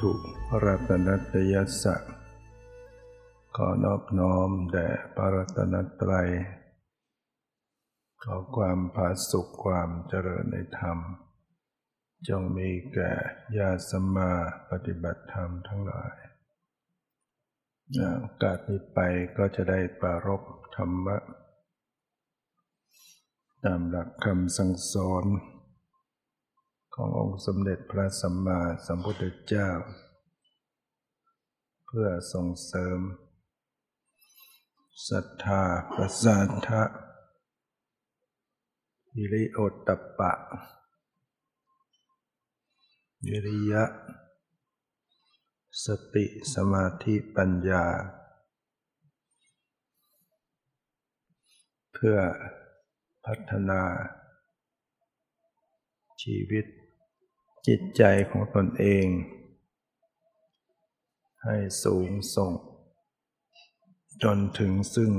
ถุรัตนัตยสักขอนอบน้อมแด่พระรัตนตรัย ขอความผาสุขความเจริญในธรรม จงมีแก่ญาสมาปฏิบัติธรรมทั้งหลายโอกาสนี้ไปก็จะได้ปารบธรรมะ ตามหลักคำสั่งสอน ขององค์สมเด็จพระสัมมาสัมพุทธเจ้า เพื่อส่งเสริมศรัทธาประสาทะวิริโอตตปะ วิริยะ สติสมาธิปัญญา เพื่อพัฒนา ชีวิตจิตใจของตนเอง ให้สูงส่ง จนถึงซึ่ง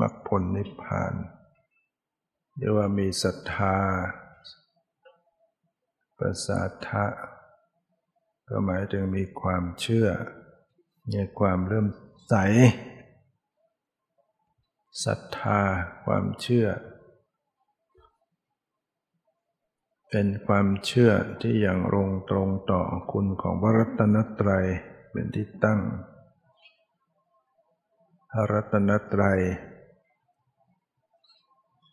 มรรคผลนิพพานเรียกว่ามีศรัทธา ประสาทะก็หมายถึงมีความเชื่อ มีความเริ่มใสศรัทธาความเชื่อ เป็นความเชื่อที่อย่างรงตรงต่อคุณของพระรัตนตรัยเป็นที่ตั้งพระรัตนตรัย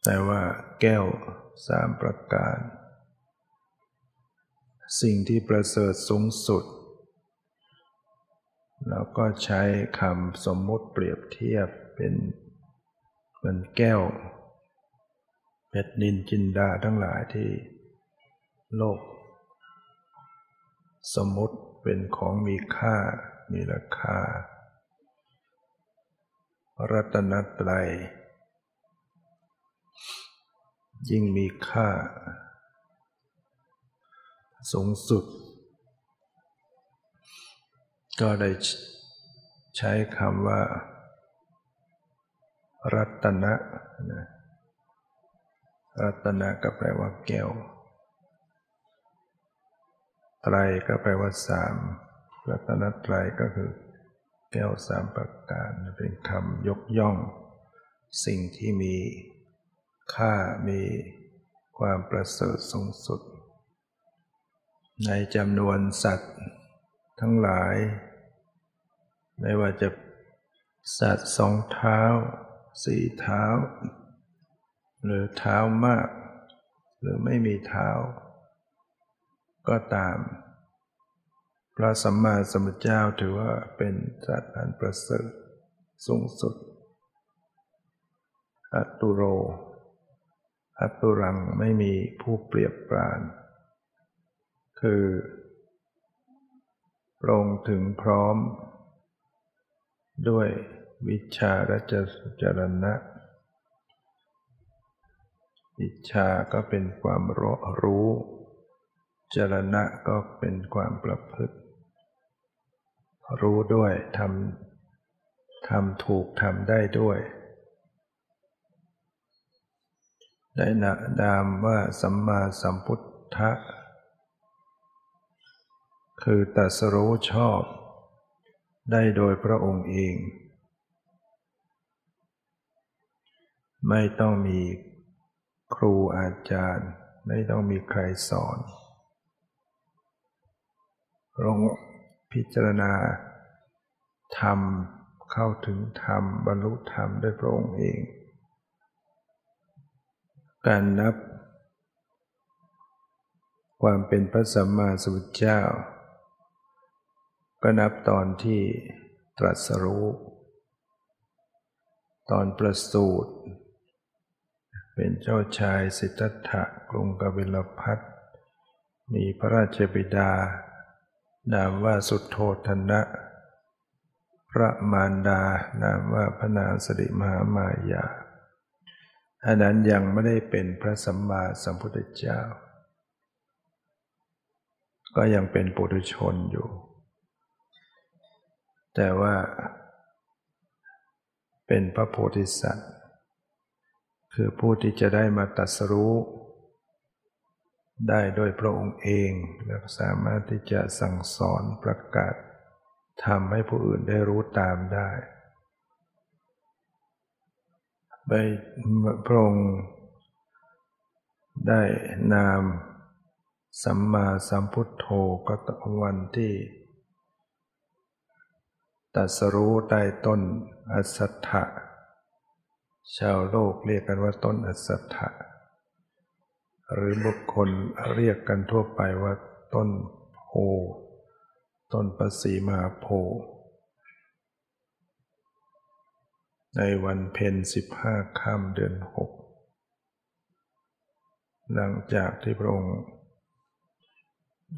แต่ว่าแก้วสามประการ สิ่งที่ประเสริฐสูงสุด แล้วก็ใช้คำสมมุติเปรียบเทียบเป็นเหมือนแก้วเพชรนินจินดาทั้งหลายที่โลก สมมติเป็นของมีค่ามีราคา รัตนตรัยยิ่งมีค่า สูงสุด ก็ได้ใช้คำว่า รัตนะรัตนะก็แปลว่าแก้ว ไตรก็แปลว่าสาม รัตนตรัยก็คือ แก้วสามประการ เป็นคำยกย่อง สิ่งที่มีค่ามีความประเสริฐสูงสุด ในจำนวนสัตว์ทั้งหลาย ไม่ว่าจะสัตว์สองเท้า สี่เท้า หรือเท้ามาก หรือไม่มีเท้า ก็ตาม พระสัมมาสัมพุทธเจ้าถือว่าเป็นสัตว์อันประเสริฐสูงสุดอัตุโรอัตุรังไม่มีผู้เปรียบปราน คือปรงถึงพร้อม ด้วยวิชาและจจรณะ วิชาก็เป็นความรู้ จรณะก็เป็นความประพฤติ รู้ด้วยทำทำถูกทำได้ด้วยได้นะดามว่าสัมมาสัมพุทธะ คือตัสรู้ชอบ ได้โดยพระองค์เอง ไม่ต้องมีครูอาจารย์ ไม่ต้องมีใครสอนลงพิจารณาธรรมเข้าถึงธรรมบรรลุธรรมด้วยพระองค์เอง การนับความเป็นพระสัมมาสัมพุทธเจ้า ก็นับตอนที่ตรัสรู้ ตอนประสูติเป็นเจ้าชายสิทธัตถะกรุงกบิลพัทมีพระราชบิดา นามว่าสุดโทธนะ พระมารดา นามว่าพระนางสริมหามายาอันนั้นยังไม่ได้เป็นพระสัมมาสัมพุทธเจ้า ก็ยังเป็นปุถุชนอยู่ แต่ว่า เป็นพระโพธิสัตว์ คือผู้ที่จะได้มาตัดสรู้ ได้โดยพระองค์เอง และสามารถที่จะสั่งสอนประกาศทำให้ผู้อื่นได้รู้ตามได้ไปพระองค์ได้นามสัมมาสัมพุทโธก็ตวันที่ ตัสรู้ใต้ต้นอัสสัทธะชาวโลกเรียกกันว่าต้นอัสสัทธะหรือบุคคลเรียกกันทั่วไปว่าต้นโพต้นประสีมาโพในวันเพ็ญสิบห้าค่ำเดือนหกหลังจากที่พระองค์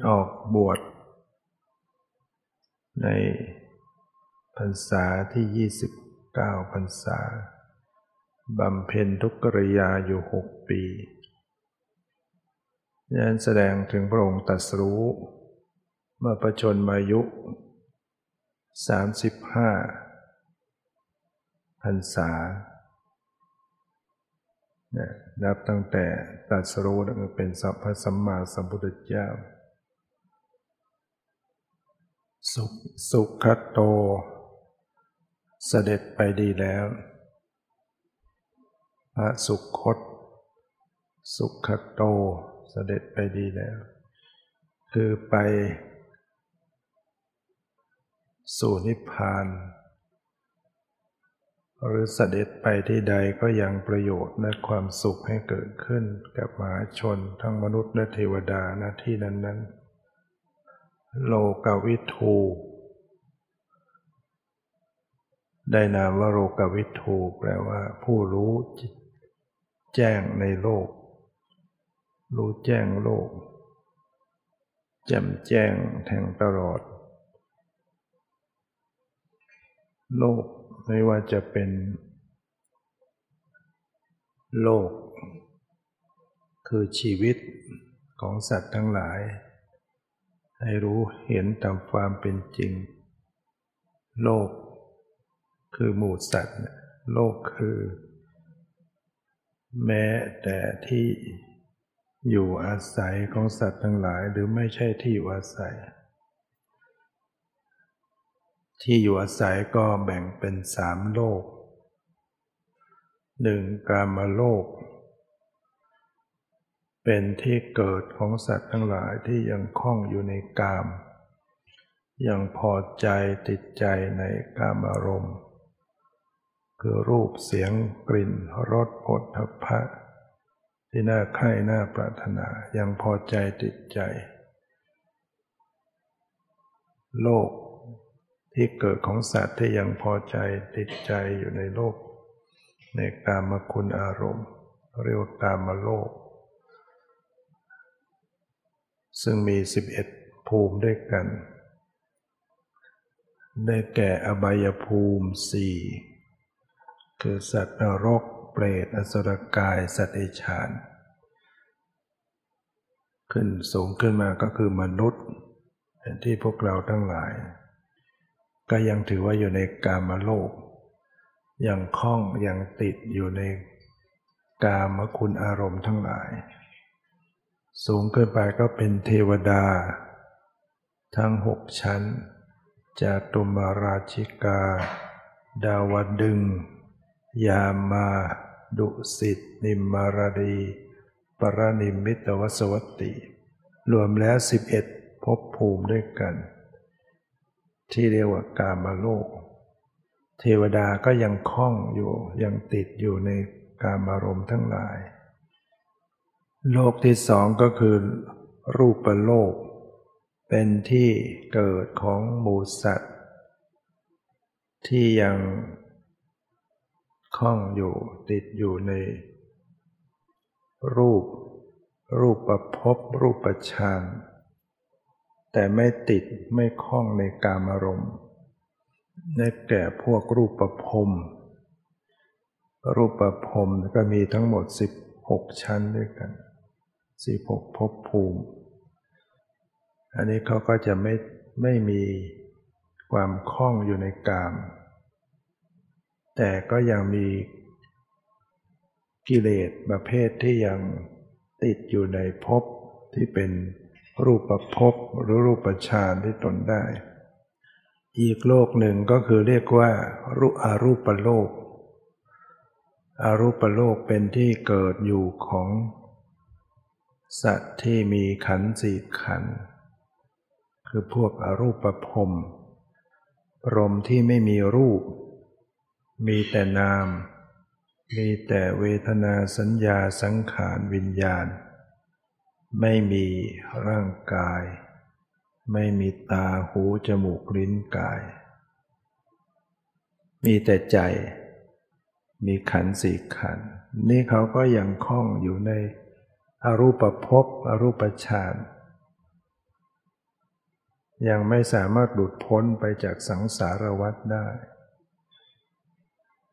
ออกบวชใน รรษาที่ 29พรรษาบำเพ็ญทุกกริยาอยู่หกปีนั้นแสดงถึงพระองค์ตรัสรู้ เมื่อประชนมายุ 35พรรษานับตั้งแต่ตัดสรู้แล้วเป็นสัพพสัมมาสัมพุทธเจ้า สุขสุขโต เสด็จไปดีแล้ว พระสุคต สุขโต เสด็จไปดีแล้ว คือไป สู่นิพพาน หรือเสด็จไปที่ใดก็ยังประโยชน์และความสุขให้เกิดขึ้นกับมหาชนทั้งมนุษย์และเทวดาณที่นั้น ๆ โลกวิทู ได้นามว่าโลกวิทูแปลว่า ผู้รู้แจ้งในโลก รู้แจ้งโลกแจ่มแจ้งแทงตลอด โลกไม่ว่าจะเป็น โลก คือชีวิตของสัตว์ทั้งหลาย ให้รู้เห็นตามความเป็นจริง โลก คือหมู่สัตว์โลกคือ แม้แต่ที่อยู่อาศัยของสัตว์ทั้งหลายหรือไม่ใช่ที่อยู่อาศัย ที่อยู่อาศัยก็แบ่งเป็นสามโลกหนึ่งกามโลก เป็นที่เกิดของสัตว์ทั้งหลายที่ยังคล้องอยู่ในกาม ยังพอใจติดใจในกามอารมณ์ คือรูปเสียงกลิ่นรสผลทพะ ที่น่าใคร่น่าปรารถนายังพอใจติดใจ โลกที่เกิดของสัตว์ที่ยังพอใจติดใจอยู่ในโลก ในกามคุณอารมณ์ เรียกกามโลก ซึ่งมี 11 ภูมิด้วยกัน ได้แก่อบายภูมิสี่ คือสัตว์นรก เปรต อสุรกาย สัตว์เอชาน ขึ้นสูงขึ้นมาก็คือมนุษย์ที่พวกเราทั้งหลาย ก็ยังถือว่าอยู่ในกามโลก ยังคล้องยังติดอยู่ในกามคุณอารมณ์ทั้งหลาย สูงขึ้นไปก็เป็นเทวดา ทั้งหกชั้น จาตุมาราชิกา ดาวดึง ยามาดุสิตนิมมารดีปรนิมิตวสวัตติ รวมแล้วสิบเอ็ดภพภูมิด้วยกัน ที่เรียกว่ากามโลก เทวดาก็ยังคล้องอยู่ยังติดอยู่ในกามารมณ์ทั้งหลาย โลกที่สองก็คือ รูปโลก เป็นที่เกิดของหมูสัตว์ ที่ยัง คล้องอยู่ติดอยู่ใน รูป รูปประพบรูปประชานแต่ไม่ติดไม่คล้องในกามอารมณ์ได้แก่พวกรูปประพรมรูปประพรมก็มีทั้งหมด 16 ชั้นด้วยกัน 16ภพภูมิ อันนี้เขาก็จะไม่ไม่มีความคล่องอยู่ในกาม แต่ก็ยังมีกิเลสประเภทที่ยังติดอยู่ในภพที่เป็นรูปภพหรือรูปฌานที่ตนได้ อีกโลกหนึ่งก็คือเรียกว่ารูอารูปโลก อารูปโลกเป็นที่เกิดอยู่ของ สัตว์ที่มีขันธ์สี่ขันธ์คือพวกอรูปภพรมที่ไม่มีรูป มีแต่นาม มีแต่เวทนาสัญญาสังขารวิญญาณ ไม่มีร่างกาย ไม่มีตาหูจมูกลิ้นกาย มีแต่ใจ มีขันธ์สี่ขันธ์นี่เขาก็ยังคล้องอยู่ในอรูปภพอรูปฌานยังไม่สามารถหลุดพ้นไปจากสังสารวัฏได้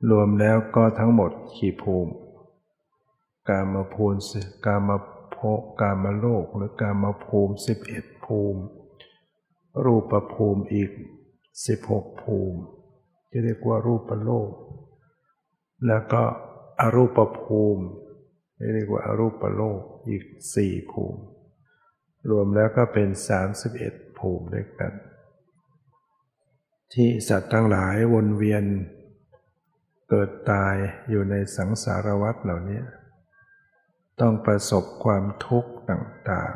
รวมแล้วก็ทั้งหมดขีภูมิ กามาภูมิกามาโพกามาโลกหรือกามาภูมิสิบเอ็ดภูมิ รูปภูมิอีกสิบหกภูมิที่เรียกว่ารูปโลก แล้วก็อรูปภูมิเรียกว่าอรูปโลกอีกสี่ภูมิ รวมแล้วก็เป็นสามสิบเอ็ดภูมิด้วยกัน ที่สัตว์ทั้งหลายวนเวียน เกิดตายอยู่ในสังสารวัฏเหล่านี้ ต้องประสบความทุกข์ต่าง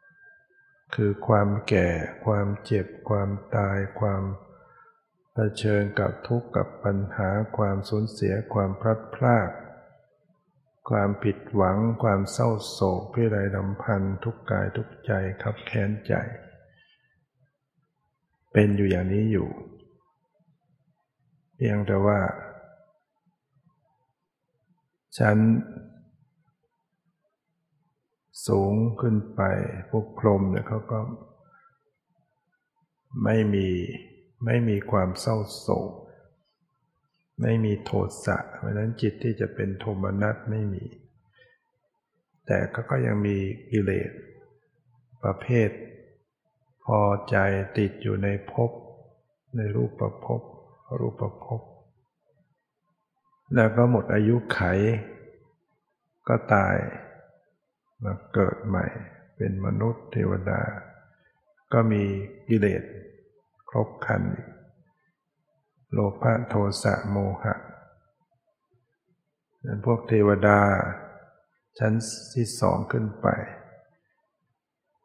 ๆ คือความแก่ ความเจ็บ ความตาย ความเผชิญกับทุกข์กับปัญหา ความสูญเสีย ความพลัดพราก ความผิดหวัง ความเศร้าโศกพิไรลำพันธ์ทุกกายทุกใจขับแค้นใจ เป็นอยู่อย่างนี้อยู่ เพียงแต่ว่า ฉันสูงขึ้นไปพวกพรมเนี่ยเขาก็ ไม่มีไม่มีความเศร้าโศก ไม่มีโทสะเพราะนั้นจิตที่จะเป็นโทมนัสไม่มี แต่ก็ก็ยังมีกิเลสประเภท พอใจติดอยู่ในภพในรูปประภพรูปประภพ แล้วก็หมดอายุไข ก็ตายมาเกิดใหม่ เป็นมนุษย์เทวดา ก็มีกิเลสครบคัน โลภะโทสะโมหะนั้นพวกเทวดา ชั้นที่สองขึ้นไป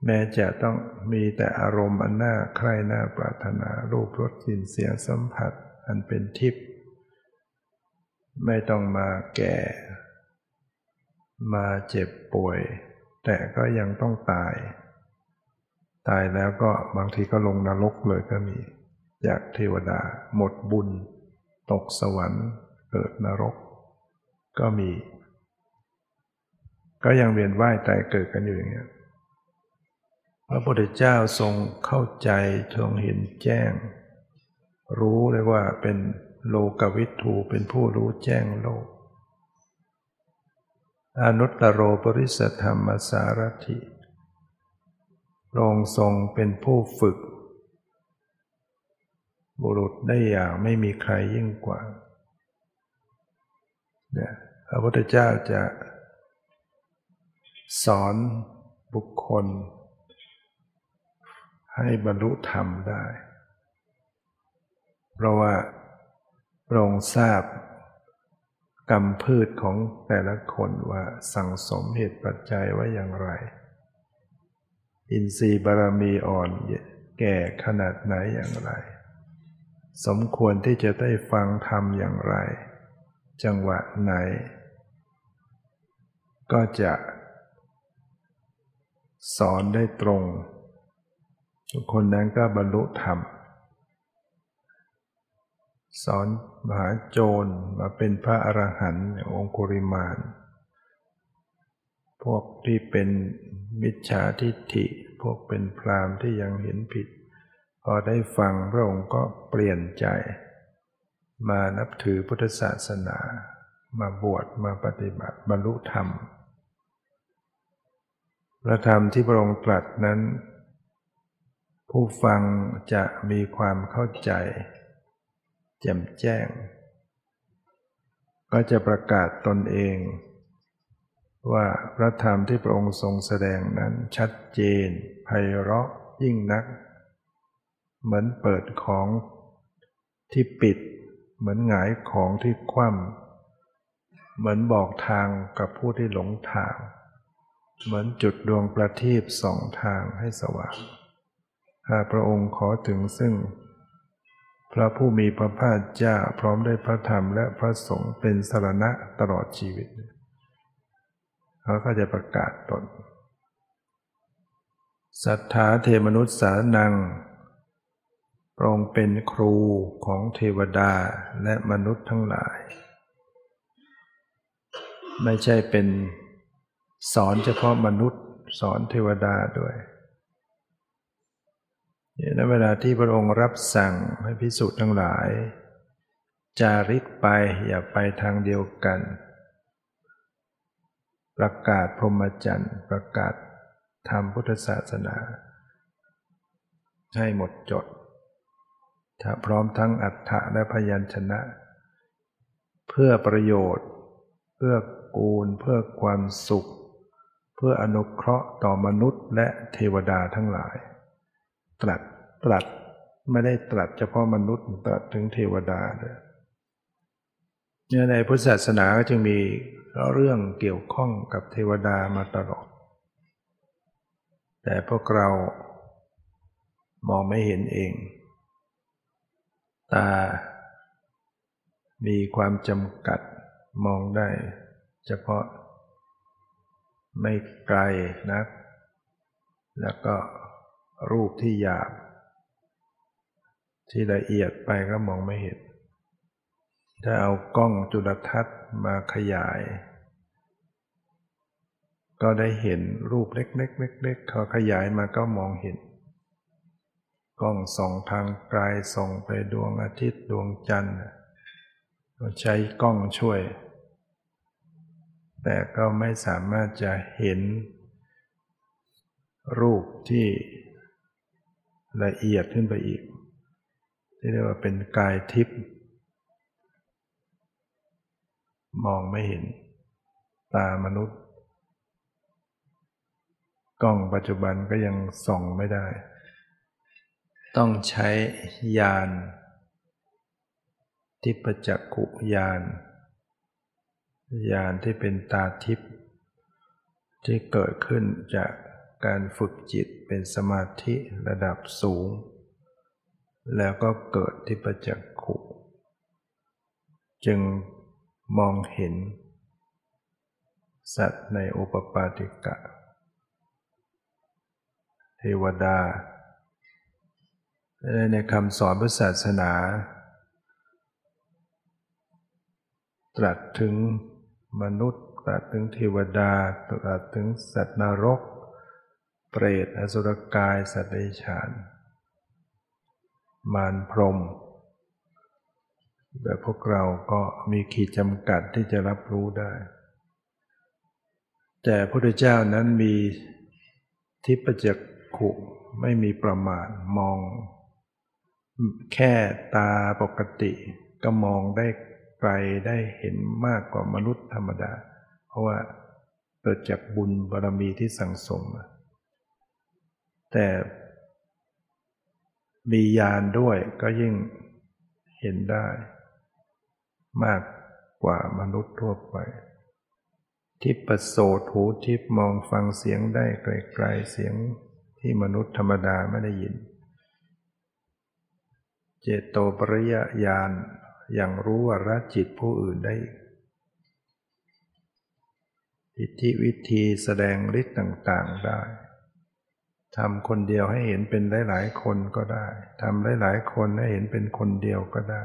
แม้จะต้องมีแต่อารมณ์อันน่าใคร่น่าปรารถนารูปรสกลิ่นเสียงสัมผัส อันเป็นทิพย์ ไม่ต้องมาแก่ มาเจ็บป่วย แต่ก็ยังต้องตาย ตายแล้วก็บางทีก็ลงนรกเลยก็มี จากเทวดาหมดบุญ ตกสวรรค์ เกิดนรก ก็มี ก็ยังเวียนว่ายตายเกิดกันอยู่อย่างนี้พระพุทธเจ้าทรงเข้าใจทรงเห็นแจ้ง รู้เลยว่าเป็น โลกวิทูเป็นผู้รู้แจ้งโลก อนุตตโรปริสธรรมสารถิรองทรงเป็นผู้ฝึก บุรุษได้อย่างไม่มีใครยิ่งกว่าเนี่ยพระพุทธเจ้าจะสอนบุคคล ให้บรรลุธรรมได้ เพราะว่า พระองค์ทราบกรรมพืชของแต่ละคนว่าสั่งสมเหตุปัจจัยไว้อย่างไร อินทรีย์บารมีอ่อนแก่ขนาดไหนอย่างไร สมควรที่จะได้ฟังธรรมอย่างไร จังหวะไหน ก็จะสอนได้ตรง คนนั้นก็บรรลุธรรม สอนมหาโจรมาเป็นพระอรหันต์องคุริมาน พวกที่เป็นมิจฉาทิฏฐิ พวกเป็นพรามที่ยังเห็นผิด พอได้ฟังพระองค์ก็เปลี่ยนใจ มานับถือพุทธศาสนา มาบวชมาปฏิบัติบรรลุธรรม พระธรรมที่พระองค์ตรัสนั้น ผู้ฟังจะมีความเข้าใจ จ่มแจ้ง ก็จะประกาศตนเอง ว่าพระธรรมที่พระองค์ทรงแสดงนั้นชัดเจนไพเราะยิ่งนัก เหมือนเปิดของที่ปิด เหมือนหงายของที่คว่ำเหมือนบอกทางกับผู้ที่หลงทาง เหมือนจุดดวงประทีปสองทางให้สว่าง หากพระองค์ขอถึงซึ่ง พระผู้มีพระภาคเจ้าพร้อมด้วยพระธรรมและพระสงฆ์เป็นสรณะตลอดชีวิต เขาก็จะประกาศตนศรัทธาเทมนุษย์สานังพระองค์เป็นครูของเทวดาและมนุษย์ทั้งหลาย ไม่ใช่เป็นสอนเฉพาะมนุษย์สอนเทวดาด้วย ในเวลาที่พระองค์รับสั่งให้พิสุทั้งหลาย จาริกไปอย่าไปทางเดียวกัน ประกาศพรหมจรรย์ ประกาศธรรมพุทธศาสนา ให้หมดจด ถ้าพร้อมทั้งอัฏฐะและพยัญชนะ เพื่อประโยชน์ เพื่อกูล เพื่อความสุข เพื่ออนุเคราะห์ต่อมนุษย์และเทวดาทั้งหลาย ตรัสตรัสไม่ได้ตรัสเฉพาะมนุษย์ตรัสถึงเทวดาด้วยในพุทธศาสนาก็จึงมีเรื่องเกี่ยวข้องกับเทวดามาตลอด แต่พวกเรามองไม่เห็นเอง ตา มีความจำกัดมองได้ เฉพาะไม่ไกลนัก แล้วก็ รูปที่หยาบ ที่ละเอียดไปก็มองไม่เห็น ถ้าเอากล้องจุลทรรศน์มาขยาย ก็ได้เห็นรูปเล็กๆเล็กๆเขาขยายมาก็มองเห็น กล้องส่องทางไกลส่องไปดวงอาทิตย์ดวงจันทร์เราใช้กล้องช่วย แต่ก็ไม่สามารถจะเห็นรูปที่ ละเอียดขึ้นไปอีก ที่เรียกว่าเป็นกายทิพย์มองไม่เห็น ตามนุษย์ กล้องปัจจุบันก็ยังส่องไม่ได้ ต้องใช้ยาน ทิพจักขุยานยานที่เป็นตาทิพย์ที่เกิดขึ้นจาก การฝึกจิตเป็นสมาธิระดับสูง แล้วก็เกิดที่ประจักขุจึงมองเห็น สัตว์ในโอปปาติกะ เทวดา ในคำสอนพุทธศาสนา ตรัสถึงมนุษย์ ตรัสถึงเทวดา ตรัสถึงสัตว์นรก เปรตอสุรกายสัตว์เดชาน มารพรมแต่พวกเราก็มีขีดจำกัดที่จะรับรู้ได้ แต่พระพุทธเจ้านั้นมีทิพจักขุไม่มีประมาณมอง แค่ตาปกติก็มองได้ไกลได้เห็นมากกว่ามนุษย์ธรรมดา เพราะว่าเกิดจากบุญบารมีที่สั่งสมมา แต่มียานด้วยก็ยิ่งเห็นได้ มากกว่ามนุษย์ทั่วไปทิพปโสดหูทิพมองฟังเสียงได้ไกลๆเสียงที่มนุษย์ธรรมดาไม่ได้ยิน เจโตปริยญาณอย่างรู้ว่ารัจิตผู้อื่นได้อิทธิวิธีแสดงฤทธิ์ต่างๆได้ ทำคนเดียวให้เห็นเป็นหลาย ๆ คนก็ได้ทำหลาย ๆ คนให้เห็นเป็นคนเดียวก็ได้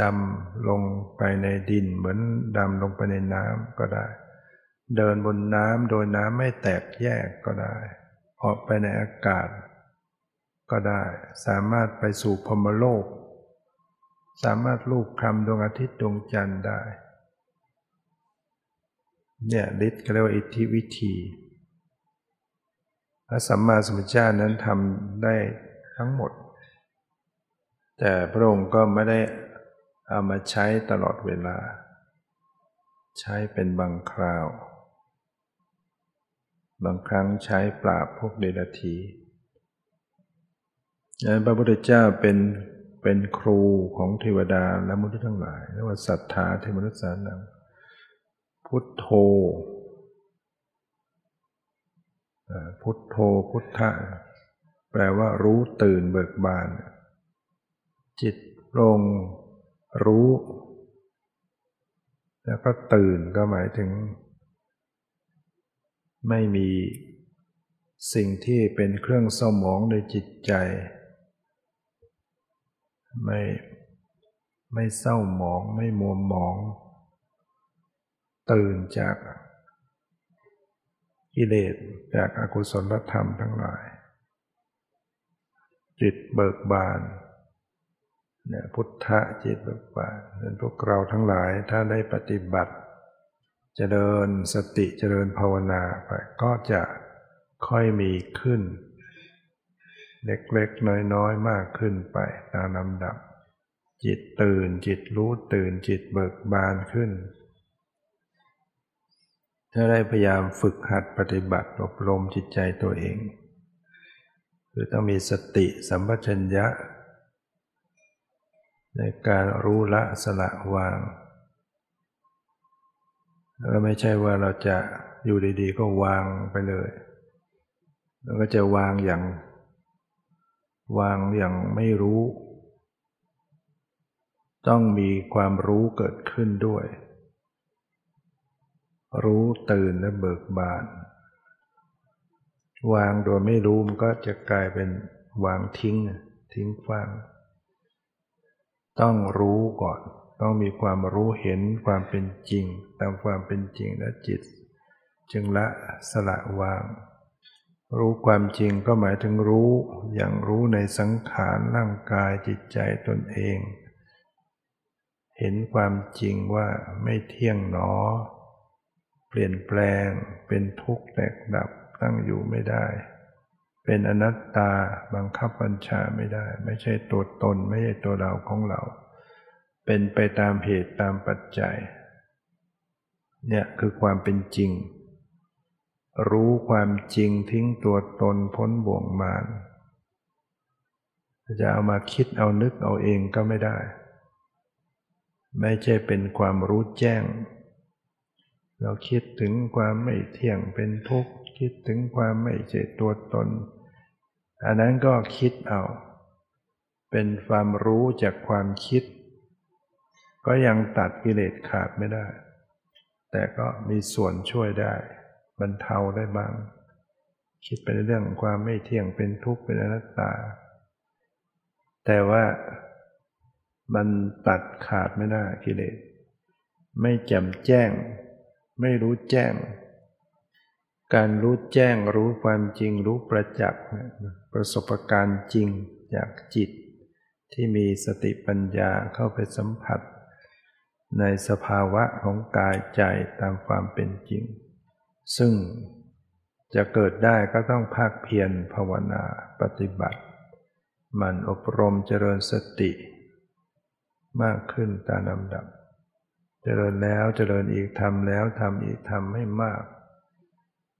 ดำลงไปในดินเหมือนดำลงไปในน้ำก็ได้ เดินบนน้ำโดยน้ำไม่แตกแยกก็ได้ ออกไปในอากาศ ก็ได้ สามารถไปสู่พรมโลก สามารถลูกคำดวงอาทิตย์ดวงจันทร์ได้ เนี่ยฤทธิ์เขาเรียกว่าอิทธิวิธี พระสัมมาสัมพุทธเจ้านั้นทำได้ทั้งหมด แต่พระองค์ก็ไม่ได้เอามาใช้ตลอดเวลา ใช้เป็นบางคราว บางครั้งใช้ปราบพวกเดรัจฉีนั้นพระพุทธเจ้าเป็นเป็นครูของเทวดาและมนุษย์ทั้งหลายเรียกว่าศรัทธาเทวนุสานังพุทโธ พุทโธพุทธะแปลว่ารู้ตื่นเบิกบาน จิตลงรู้ แล้วก็ตื่นก็หมายถึง ไม่มีสิ่งที่เป็นเครื่องเศร้าหมองในจิตใจ ไม่ไม่เศร้าหมองไม่มัวหมอง ตื่นจาก กิเลสจากอากุศลธรรมทั้งหลาย จิตเบิกบานเนี่ยพุทธะจิตเบิกบานเป็นพวกเราทั้งหลายถ้าได้ปฏิบัติจเจริญสติจเจริญภาวนาไปก็จะค่อยมีขึ้น เล็กๆน้อยๆมากขึ้นไปตามลำดับ จิตตื่นจิตรู้ตื่นจิตเบิกบานขึ้น ถ้าได้พยายามฝึกหัดปฏิบัติอบรมจิตใจตัวเอง คือต้องมีสติสัมปชัญญะ ในการรู้ละสละวางแล้วไม่ใช่ว่าเราจะอยู่ดีๆ ก็วางไปเลย แล้วก็จะวางอย่าง วางอย่างไม่รู้ ต้องมีความรู้เกิดขึ้นด้วย รู้ตื่นและเบิกบาน วางโดยไม่รู้มันก็จะกลายเป็นวางทิ้ง ทิ้งฟังต้องรู้ก่อน ต้องมีความรู้เห็นความเป็นจริง ตามความเป็นจริงและจิต จึงละสละวาง รู้ความจริงก็หมายถึงรู้อย่างรู้ในสังขารร่างกายจิตใจตนเอง เห็นความจริงว่าไม่เที่ยงหนอเลี่ยนแปลง เป็นทุกข์แตกดับตั้งอยู่ไม่ได้ เป็นอนัตตาบังคับบัญชาไม่ได้ ไม่ใช่ตัวตนไม่ใช่ตัวเราของเรา เป็นไปตามเหตุตามปัจจัย เนี่ยคือความเป็นจริง รู้ความจริงทิ้งตัวตนพ้นบ่วงมารจะเอามาคิดเอานึกเอาเองก็ไม่ได้ ไม่ใช่เป็นความรู้แจ้ง เราคิดถึงความไม่เที่ยงเป็นทุกข์ คิดถึงความไม่ใช่ตัวตน อันนั้นก็คิดเอา เป็นความรู้จากความคิด ก็ยังตัดกิเลสขาดไม่ได้ แต่ก็มีส่วนช่วยได้บรรเทาได้บ้าง คิดไปในเรื่องความไม่เที่ยงเป็นทุกข์เป็นอนัตตา แต่ว่ามันตัดขาดไม่ได้กิเลส ไม่แจ่มแจ้ง ไม่รู้แจ้ง การรู้แจ้งรู้ความจริงรู้ประจักษ์ประสบการณ์จริงจากจิต ที่มีสติปัญญาเข้าไปสัมผัส ในสภาวะของกายใจตามความเป็นจริง ซึ่งจะเกิดได้ก็ต้องภาคเพียรภาวนาปฏิบัติ มันอบรมเจริญสติ มากขึ้นตามลำดับ เจริญแล้วเจริญอีกทำแล้วทำอีกทำให้มาก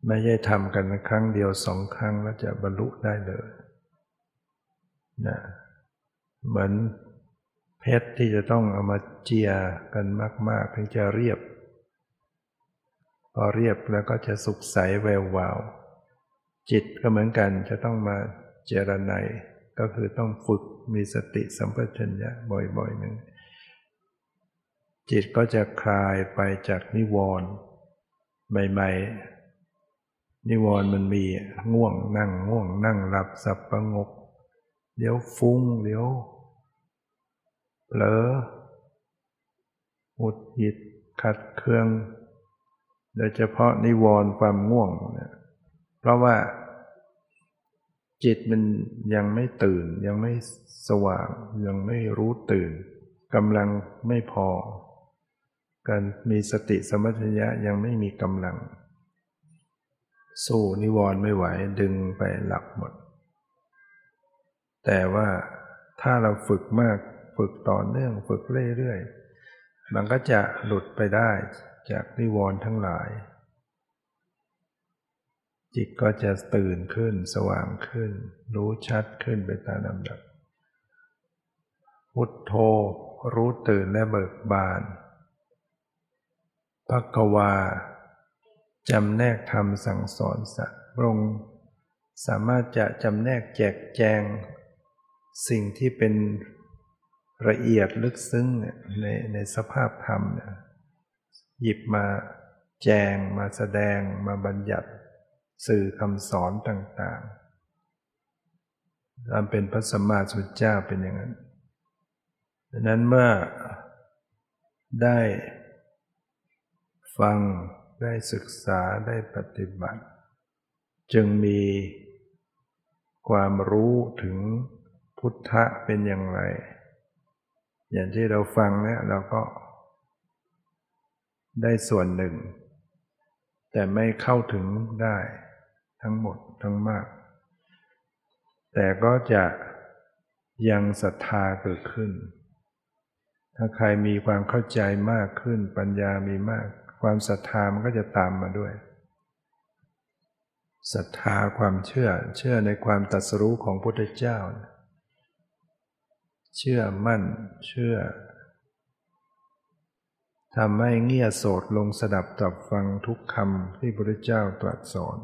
ไม่ใช่ทำกันครั้งเดียวสองครั้งแล้วจะบรรลุได้เลยนะเหมือนเพชรที่จะต้องเอามาเจียกันมากๆถึงจะเรียบ พอเรียบแล้วก็จะสุขใสแวววาว จิตก็เหมือนกันจะต้องมาเจรไนก็คือต้องฝึกมีสติสัมปชัญญะบ่อยๆหนึ่ง จิตก็จะคลายไปจากนิวรณ์ใหม่ๆนิวรณ์มันมีง่วงนั่งง่วงนั่งหลับสับประงก เดี๋ยวฟุ้งเดี๋ยวเผลอหุดหิดขัดเครื่อง โดยเฉพาะนิวรณ์ความง่วงเนี่ยเพราะว่า จิตมันยังไม่ตื่นยังไม่สว่างยังไม่รู้ตื่นกำลังไม่พอ การมีสติสมัชัญญะยังไม่มีกำลัง สู้นิวรณ์ไม่ไหวดึงไปหลับหมด แต่ว่าถ้าเราฝึกมากฝึกต่อเนื่องฝึกเรื่อยๆ มันก็จะหลุดไปได้จากนิวรณ์ทั้งหลาย จิตก็จะตื่นขึ้นสว่างขึ้น รู้ชัดขึ้นไปตามลำดับพุทโธรู้ตื่นและเบิกบาน พักวาจำแนกธรรมสั่งสอนสัตว์พระองค์สามารถจะจำแนกแจกแจง สิ่งที่เป็นละเอียดลึกซึ้งในในสภาพธรรมเนี่ยหยิบมาแจงมาแสดงมาบัญญัติสื่อคำสอนต่างๆตามเป็นพระสัมมาสัมพุทธเจ้าเป็นอย่างนั้นดังนั้นเมื่อได้ ฟังได้ศึกษาได้ปฏิบัติ จึงมีความรู้ถึงพุทธะเป็นอย่างไร อย่างที่เราฟังเนี่ยเราก็ได้ส่วนหนึ่ง แต่ไม่เข้าถึงได้ทั้งหมดทั้งมาก แต่ก็จะยังศรัทธาเกิดขึ้น ถ้าใครมีความเข้าใจมากขึ้น ปัญญามีมาก ความศรัทธามันก็จะตามมาด้วยศรัทธาความเชื่อเชื่อในความตัดสรู้ของพุทธเจ้า เชื่อมั่นเชื่อทำให้เงี่ยโสดลงสดับตับฟังทุกคำที่พระเจ้าตรัสสอน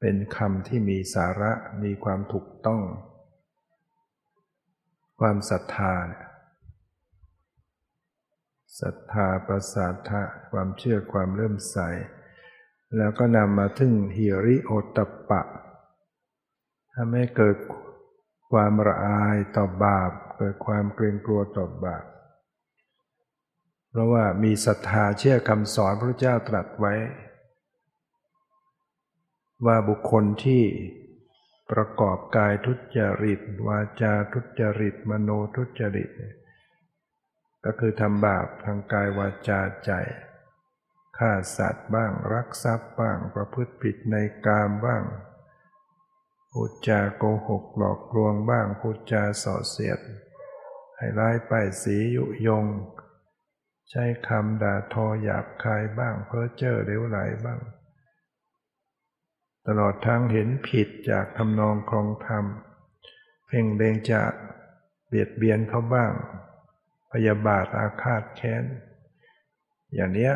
เป็นคำที่มีสาระมีความถูกต้อง ความศรัทธาเนี่ย ศรัทธาประสาทะความเชื่อความเริ่มใส แล้วก็นำมาถึงฮิริโอตปะทำให้เกิดความระอายต่อบาป เกิดความเกรงกลัวต่อบาป เพราะว่ามีศรัทธาเชื่อคำสอนพระเจ้าตรัสไว้ ว่าบุคคลที่ประกอบกายทุจริต วาจาทุจริต มโนทุจริต ก็คือทำบาปทางกายวาจาใจฆ่าสัตว์บ้างรักทรัพย์บ้างประพฤติผิดในกามบ้างพูดจาโกหกหลอกลวงบ้างพูดจาส่อเสียด ให้ร้ายป้ายสียุยง ใช้คำด่าทอหยาบคายบ้าง เพ้อเจ้อเลวไหลบ้าง ตลอดทั้งเห็นผิดจากทำนองครองธรรม เพ่งเบงจะเบียดเบียนเขาบ้าง พยาบาทอาฆาตแค้น อย่างเนี้ย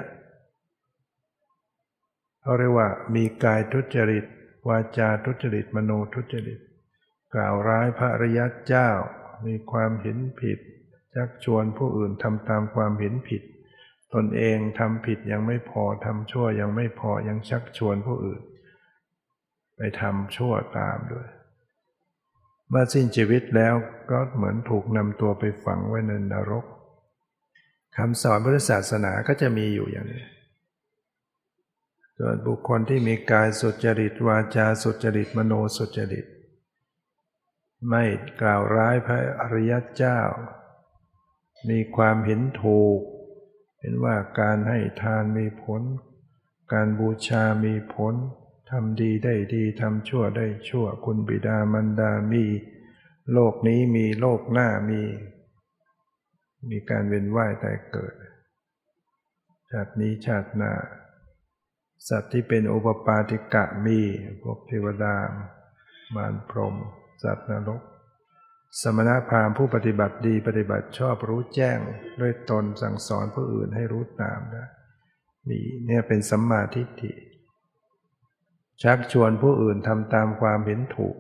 เขาเรียกว่ามีกายทุจริต วาจาทุจริตมโนทุจริต กล่าวร้ายพระรยัตเจ้า มีความเห็นผิดชักชวนผู้อื่นทำตามความเห็นผิด ตนเองทำผิดยังไม่พอทำชั่วยังไม่พอยังชักชวนผู้อื่น ไปทำชั่วตามด้วย เมื่อสิ้นชีวิตแล้วก็เหมือนถูกนำตัวไปฝังไว้ในนรกคำสอนพุทธศาสนาก็จะมีอยู่อย่างนี้ ส่วนบุคคลที่มีกายสุจริต วาจาสุจริต มโนสุจริต ไม่กล่าวร้ายพระอริยเจ้า มีความเห็นถูก เห็นว่าการให้ทานมีผล การบูชามีผลำดีได้ดีทำชั่วได้ชั่ว คุณบิดามารดามี โลกนี้มีโลกหน้ามี มีการเวียนว่ายตายเกิด ชาตินี้ชาติหน้า สัตว์ที่เป็นอุปปาติกะมี พวกเทวดา มารพรมสัตว์นรก สมณพราหมณ์ผู้ปฏิบัติดีปฏิบัติชอบรู้แจ้ง ด้วยตนสั่งสอนผู้อื่นให้รู้ตามนะมีเนี่ยเป็นสัมมาทิฏฐิ ชักชวนผู้อื่นทำตามความเห็นถูก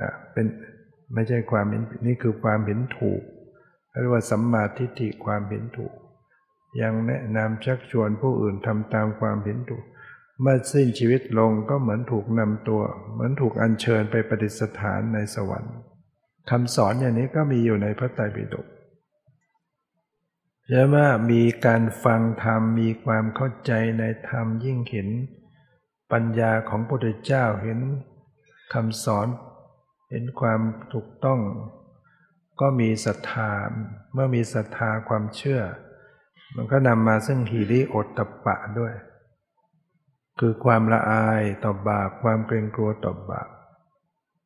อะเป็นไม่ใช่ความเห็นนี่คือความเห็นถูกเรียกว่าสัมมาทิฏฐิความเห็นถูก ยังแนะนำชักชวนผู้อื่นทำตามความเห็นถูก เมื่อสิ้นชีวิตลงก็เหมือนถูกนำตัว เหมือนถูกอัญเชิญไปประดิษฐานในสวรรค์คำสอนอย่างนี้ก็มีอยู่ในพระไตรปิฎกเยอะมากมีการฟังธรรมมีความเข้าใจในธรรมยิ่งเห็น ปัญญาของพระพุทธเจ้าเห็นคำสอน เห็นความถูกต้อง ก็มีศรัทธา เมื่อมีศรัทธาความเชื่อ มันก็นำมาซึ่งฮีริโอตตปะด้วย คือความละอายต่อบาปความเกรงกลัวต่อบาป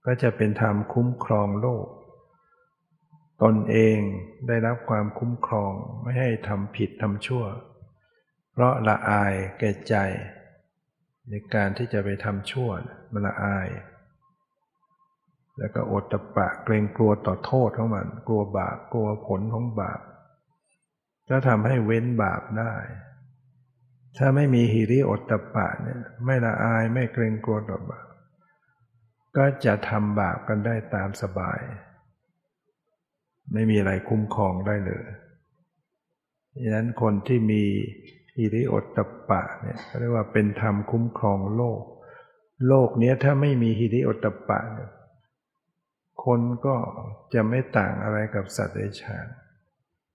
ก็จะเป็นธรรมคุ้มครองโลก ตนเองได้รับความคุ้มครองไม่ให้ทำผิดทำชั่ว เพราะละอายแก่ใจ ในการที่จะไปทำชั่วมันละอาย แล้วก็อดตะปะเกรงกลัวต่อโทษของมัน กลัวบาปกลัวผลของบาปก็ทำให้เว้นบาปได้ ถ้าไม่มีฮิริอดตะปะเนี่ยไม่ละอายไม่เกรงกลัวต่อบาปก็จะทำบาปกันได้ตามสบาย ไม่มีอะไรคุ้มครองได้เลยดังนั้นคนที่มี อิริโอตตปะเนี่ยเรียกว่าเป็นธรรมคุ้มครองโลก โลกนี้ถ้าไม่มีฮิริโอตตปะเนี่ยคนก็จะไม่ต่างอะไรกับสัตว์เดรัจฉาน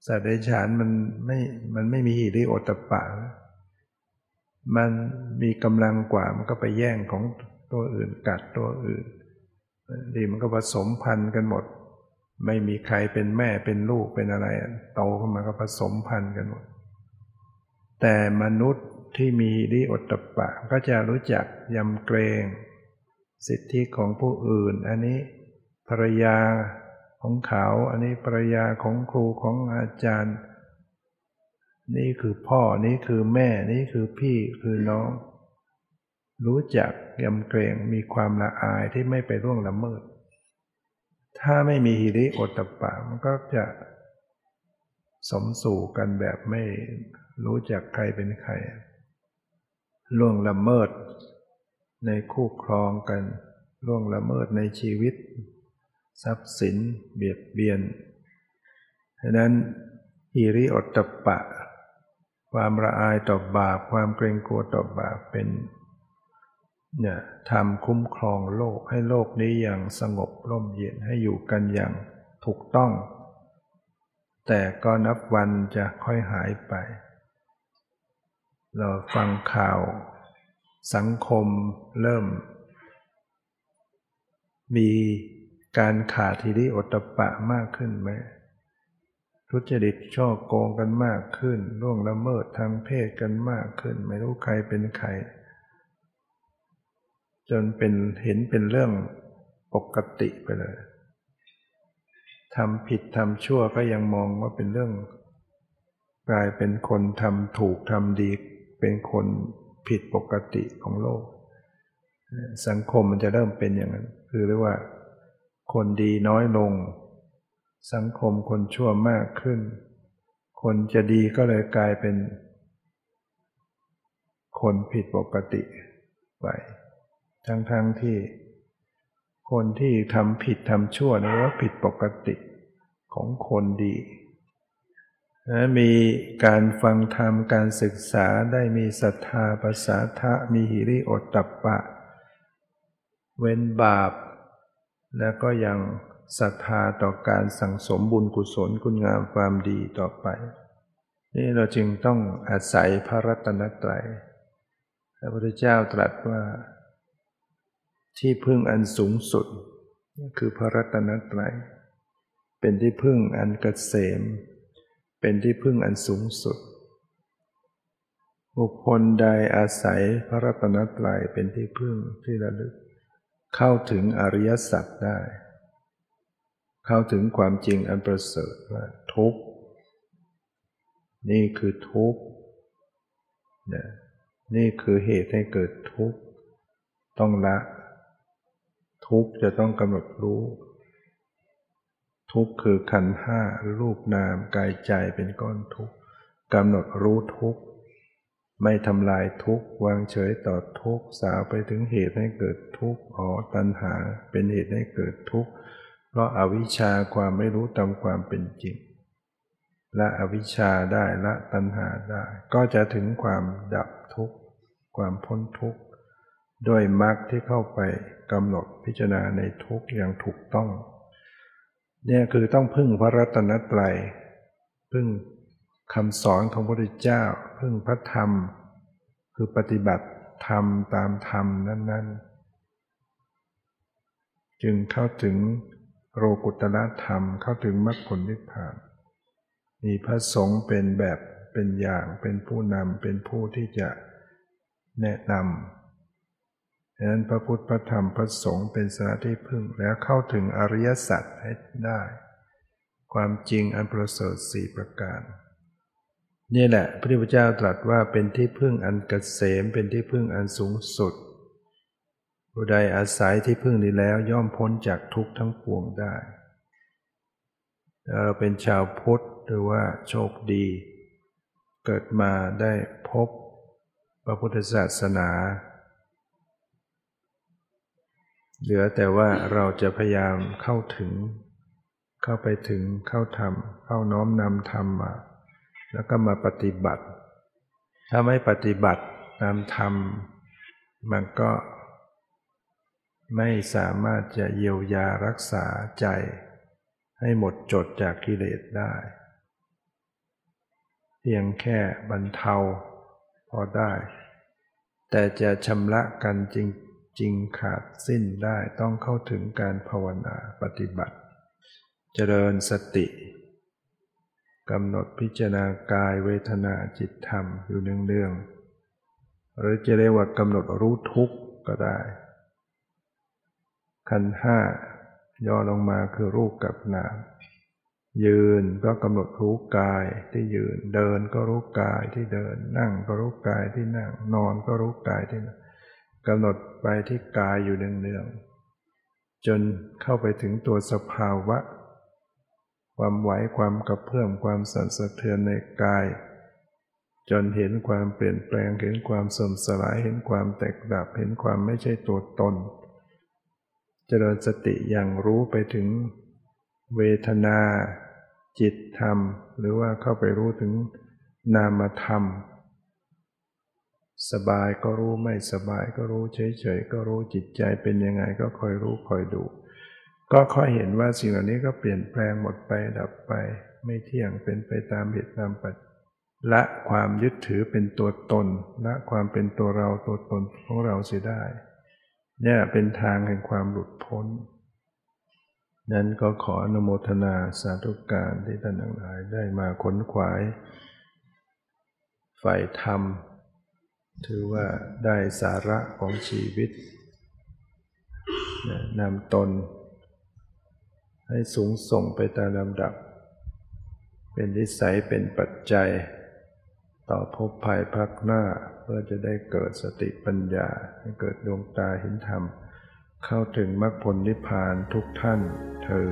สัตว์เดรัจฉานมันไม่ มันไม่มีฮิริโอตปะ มันมีกำลังกว่ามันก็ไปแย่งของตัวอื่นกัดตัวอื่น ดีมันก็ผสมพันธุ์กันหมด ไม่มีใครเป็นแม่เป็นลูกเป็นอะไร โตขึ้นมาก็ผสมพันธุ์กันหมด แต่มนุษย์ที่มีดีอดตปะก็จะรู้จักยำเกรง สิทธิของผู้อื่น อันนี้ภรรยาของเขา อันนี้ภรรยาของครูของอาจารย์ นี่คือพ่อนี่คือแม่นี่คือพี่คือน้อง รู้จักยำเกรงมีความละอายที่ไม่ไปร่วงละเมิด ถ้าไม่มีฮิริโอตปะมันก็จะสมสู่กันแบบไม่ รู้จักใครเป็นใครล่วงละเมิด ในคู่ครองกันล่วงละเมิดในชีวิต ทรัพย์สิน เบียดเบียนฉะนั้นฮิริอตตปะ ความละอายต่อบาป ความเกรงกลัวต่อบาปเป็นเนี่ยทำคุ้มครองโลกให้โลกนี้อย่างสงบร่มเย็นให้อยู่กันอย่างถูกต้อง แต่ก็นับวันจะค่อยหายไป เราฟังข่าว สังคมเริ่ม มีการขาดทีริอตปะมากขึ้นไหมทุจริตช่อโกงกันมากขึ้นล่วงละเมิดทางเพศกันมากขึ้น ไม่รู้ใครเป็นใคร จนเป็นเห็นเป็นเรื่องปกติไปเลยทำผิดทำชั่วก็ยังมองว่าเป็นเรื่อง กลายเป็นคนทำถูกทำดี เป็นคนผิดปกติของโลก สังคมมันจะเริ่มเป็นอย่างนั้น คือเรียกว่า คนดีน้อยลง สังคมคนชั่วมากขึ้น คนจะดีก็เลยกลายเป็น คนผิดปกติไปทั้งๆทที่ คนที่ทำผิดทำชั่วนี่ว่าผิดปกติของคนดี นะมีการฟังธรรมการศึกษาได้มีศรัทธาภาษาทะมีหิริโอตตัปปะ เว้นบาป แล้วก็ยังศรัทธาต่อการสั่งสมบุญกุศลคุณงามความดีต่อไป นี่เราจึงต้องอาศัยพระรัตนตรัยพระพุทธเจ้าตรัสว่า ที่พึ่งอันสูงสุด คือพระรัตนตรัย เป็นที่พึ่งอันกเกษม เป็นที่พึ่งอันสูงสุด บุคคลใดอาศัยพระรัตนตรัยเป็นที่พึ่งที่ระลึก เข้าถึงอริยสัจได้ เข้าถึงความจริงอันประเสริฐว่าทุกนี่คือทุกนี่คือเหตุให้เกิดทุกข์ ต้องละ ทุกจะต้องกำหนดรู้ ทุกคือขันห้ารูปนามกายใจเป็นก้อนทุกกำหนดรู้ทุกไม่ทำลายทุกวางเฉยต่อทุกสาวไปถึงเหตุให้เกิดทุกอ๋อตัณหาเป็นเหตุให้เกิดทุกเพราะอาวิชชาความไม่รู้ตามความเป็นจริงละอวิชชาได้ละตัณหาได้ ก็จะถึงความดับทุกข์ความพ้นทุกข์ด้วยมรรคที่เข้าไปกำหนดพิจารณาในทุกอย่างถูกต้อง เนี่ยคือต้องพึ่งพระรัตนตรัย พึ่งคำสอนของพระพุทธเจ้า พึ่งพระธรรม คือปฏิบัติธรรมตามธรรมนั้น ๆ จึงเข้าถึงโรกุตละธรรมเข้าถึงมรรคผลนิพพาน มีพระสงฆ์เป็นแบบเป็นอย่างเป็นผู้นำเป็นผู้ที่จะแนะนำ ดังนั้นพระพุทธพระธรรมพระสงฆ์เป็นสาที่พึ่งแล้วเข้าถึงอริยสัจให้ได้ ความจริงอันประเสริฐสี่ประการนี่แหละพระพุทธเจ้าตรัสว่าเป็นที่พึ่งอันกเกษมเป็นที่พึ่งอันสูงสุด ผู้ใดอาศัยที่พึ่งนี้แล้วย่อมพ้นจากทุกข์ทั้งปวงได้เราเป็นชาวพุทธหรือว่าโชคดี เกิดมาได้พบพระพุทธศาสนา เหลือแต่ว่าเราจะพยายามเข้าถึง เข้าไปถึงเข้าทำเข้าน้อมนำธรรมมาแล้วก็มาปฏิบัติ ถ้าไม่ปฏิบัติตามธรรม มันก็ไม่สามารถจะเยียวยารักษาใจ ให้หมดจดจากกิเลสได้ เพียงแค่บรรเทาพอได้ แต่จะชำระกันจริง จริงขาดสิ้นได้ต้องเข้าถึงการภาวนาปฏิบัติ เจริญสติกำหนดพิจารณากายเวทนาจิตธรรมอยู่เนืองๆหรือจะเรียกว่ากำหนดรู้ทุกข์ก็ได้ ขันห้าย่อลงมาคือรูปกับนามยืนก็กำหนดรู้กายที่ยืน เดินก็รู้กายที่เดิน นั่งก็รู้กายที่นั่ง นอนก็รู้กายที่นอน กำหนดไปที่กายอยู่เนืองๆจนเข้าไปถึงตัวสภาวะ ความไหวความกระเพื่อมความสั่นสะเทือนในกาย จนเห็นความเปลี่ยนแปลงเห็นความสมสลายเห็นความแตกดับเห็นความไม่ใช่ตัวตน เจริญสติอย่างรู้ไปถึง เวทนา จิตธรรม หรือว่าเข้าไปรู้ถึงนามธรรม สบายก็รู้ไม่สบายก็รู้เฉยๆก็รู้จิตใจเป็นยังไงก็คอยรู้คอยดู ก็ค่อยเห็นว่าสิ่งเหล่านี้ก็เปลี่ยนแปลงหมดไปดับไป ไม่เที่ยงเป็นไปตามเหตุตามปัจละความยึดถือเป็นตัวตนละความเป็นตัวเราตัวตนของเราเสียได้ เนี่ยเป็นทางแห่งความหลุดพ้น นั้นก็ขออนุโมทนาสาธุการที่ท่านทั้งหลายได้มาค้นขวาย ฝ่ายธรรม ถือว่าได้สาระของชีวิตนำตน ให้สูงส่งไปตามลำดับ เป็นนิสัยเป็นปัจจัย ต่อภพภายภาคหน้า เพื่อจะได้เกิดสติปัญญา ให้เกิดดวงตาเห็นธรรม เข้าถึงมรรคผลนิพพานทุกท่านเธอ